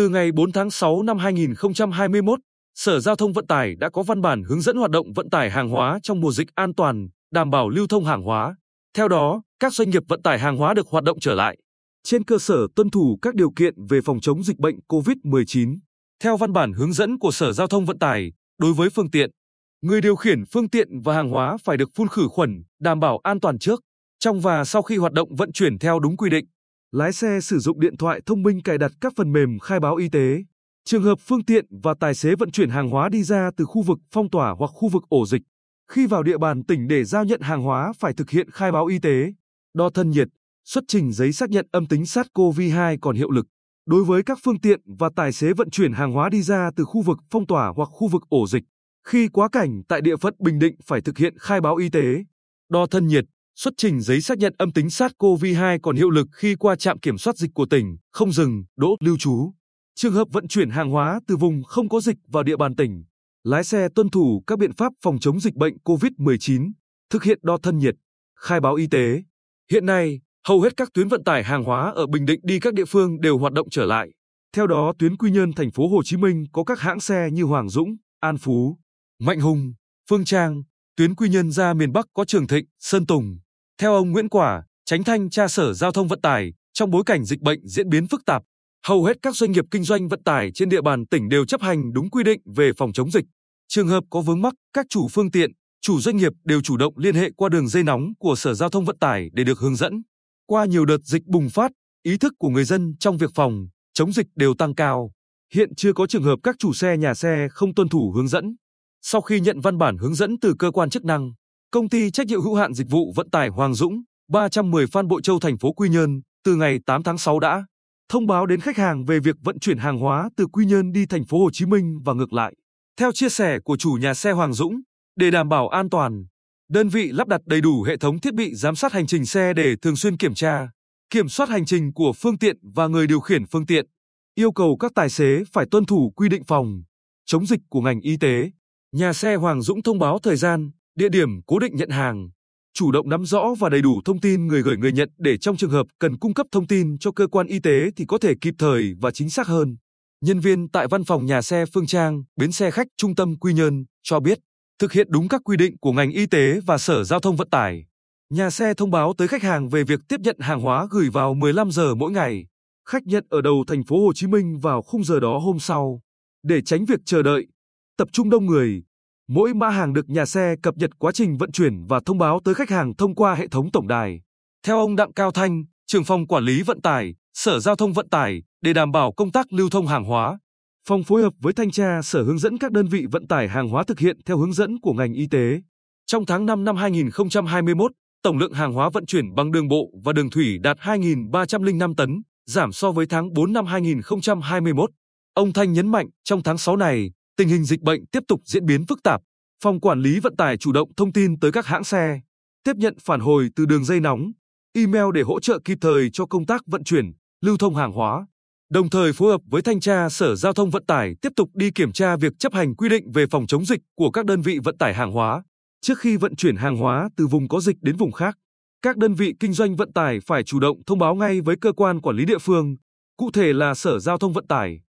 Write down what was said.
Từ ngày 4 tháng 6 năm 2021, Sở Giao thông Vận tải đã có văn bản hướng dẫn hoạt động vận tải hàng hóa trong mùa dịch an toàn, đảm bảo lưu thông hàng hóa. Theo đó, các doanh nghiệp vận tải hàng hóa được hoạt động trở lại trên cơ sở tuân thủ các điều kiện về phòng chống dịch bệnh COVID-19. Theo văn bản hướng dẫn của Sở Giao thông Vận tải, đối với phương tiện, người điều khiển phương tiện và hàng hóa phải được phun khử khuẩn, đảm bảo an toàn trước, trong và sau khi hoạt động vận chuyển theo đúng quy định. Lái xe sử dụng điện thoại thông minh cài đặt các phần mềm khai báo y tế. Trường hợp phương tiện và tài xế vận chuyển hàng hóa đi ra từ khu vực phong tỏa hoặc khu vực ổ dịch, khi vào địa bàn tỉnh để giao nhận hàng hóa phải thực hiện khai báo y tế, đo thân nhiệt, xuất trình giấy xác nhận âm tính SARS-CoV-2 còn hiệu lực. Đối với các phương tiện và tài xế vận chuyển hàng hóa đi ra từ khu vực phong tỏa hoặc khu vực ổ dịch, khi quá cảnh tại địa phận Bình Định phải thực hiện khai báo y tế, đo thân nhiệt, xuất trình giấy xác nhận âm tính SARS-CoV-2 còn hiệu lực khi qua trạm kiểm soát dịch của tỉnh, không dừng, đỗ, lưu trú. Trường hợp vận chuyển hàng hóa từ vùng không có dịch vào địa bàn tỉnh, lái xe tuân thủ các biện pháp phòng chống dịch bệnh COVID-19, thực hiện đo thân nhiệt, khai báo y tế. Hiện nay, hầu hết các tuyến vận tải hàng hóa ở Bình Định đi các địa phương đều hoạt động trở lại. Theo đó, tuyến Quy Nhơn thành phố Hồ Chí Minh có các hãng xe như Hoàng Dũng, An Phú, Mạnh Hùng, Phương Trang, tuyến Quy nhân ra miền Bắc có Trường Thịnh, Sơn Tùng. Theo ông Nguyễn Quả, tránh thanh tra Sở Giao thông Vận tải, trong bối cảnh dịch bệnh diễn biến phức tạp, hầu hết các doanh nghiệp kinh doanh vận tải trên địa bàn tỉnh đều chấp hành đúng quy định về phòng chống dịch. Trường hợp có vướng mắc, các chủ phương tiện, chủ doanh nghiệp đều chủ động liên hệ qua đường dây nóng của Sở Giao thông Vận tải để được hướng dẫn. Qua nhiều đợt dịch bùng phát, ý thức của người dân trong việc phòng, chống dịch đều tăng cao. Hiện chưa có trường hợp các chủ xe nhà xe không tuân thủ hướng dẫn. Sau khi nhận văn bản hướng dẫn từ cơ quan chức năng, công ty trách nhiệm hữu hạn dịch vụ vận tải Hoàng Dũng, 310 Phan Bội Châu thành phố Quy Nhơn, từ ngày 8 tháng 6 đã thông báo đến khách hàng về việc vận chuyển hàng hóa từ Quy Nhơn đi thành phố Hồ Chí Minh và ngược lại. Theo chia sẻ của chủ nhà xe Hoàng Dũng, để đảm bảo an toàn, đơn vị lắp đặt đầy đủ hệ thống thiết bị giám sát hành trình xe để thường xuyên kiểm tra, kiểm soát hành trình của phương tiện và người điều khiển phương tiện, yêu cầu các tài xế phải tuân thủ quy định phòng chống dịch của ngành y tế. Nhà xe Hoàng Dũng thông báo thời gian, địa điểm cố định nhận hàng, chủ động nắm rõ và đầy đủ thông tin người gửi người nhận để trong trường hợp cần cung cấp thông tin cho cơ quan y tế thì có thể kịp thời và chính xác hơn. Nhân viên tại văn phòng nhà xe Phương Trang, bến xe khách trung tâm Quy Nhơn cho biết, thực hiện đúng các quy định của ngành y tế và Sở Giao thông Vận tải. Nhà xe thông báo tới khách hàng về việc tiếp nhận hàng hóa gửi vào 15 giờ mỗi ngày. Khách nhận ở đầu thành phố Hồ Chí Minh vào khung giờ đó hôm sau. Để tránh việc chờ đợi, tập trung đông người, mỗi mã hàng được nhà xe cập nhật quá trình vận chuyển và thông báo tới khách hàng thông qua hệ thống tổng đài. Theo ông Đặng Cao Thanh, trưởng phòng quản lý vận tải, Sở Giao thông Vận tải, để đảm bảo công tác lưu thông hàng hóa, phòng phối hợp với thanh tra sở hướng dẫn các đơn vị vận tải hàng hóa thực hiện theo hướng dẫn của ngành y tế. Trong tháng 5 năm 2021, tổng lượng hàng hóa vận chuyển bằng đường bộ và đường thủy đạt 2.305 tấn, giảm so với tháng 4 năm 2021. Ông Thanh nhấn mạnh, trong tháng 6 này, tình hình dịch bệnh tiếp tục diễn biến phức tạp. Phòng quản lý vận tải chủ động thông tin tới các hãng xe, tiếp nhận phản hồi từ đường dây nóng, email để hỗ trợ kịp thời cho công tác vận chuyển, lưu thông hàng hóa. Đồng thời phối hợp với thanh tra Sở Giao thông Vận tải tiếp tục đi kiểm tra việc chấp hành quy định về phòng chống dịch của các đơn vị vận tải hàng hóa. Trước khi vận chuyển hàng hóa từ vùng có dịch đến vùng khác, các đơn vị kinh doanh vận tải phải chủ động thông báo ngay với cơ quan quản lý địa phương, cụ thể là Sở Giao thông Vận tải.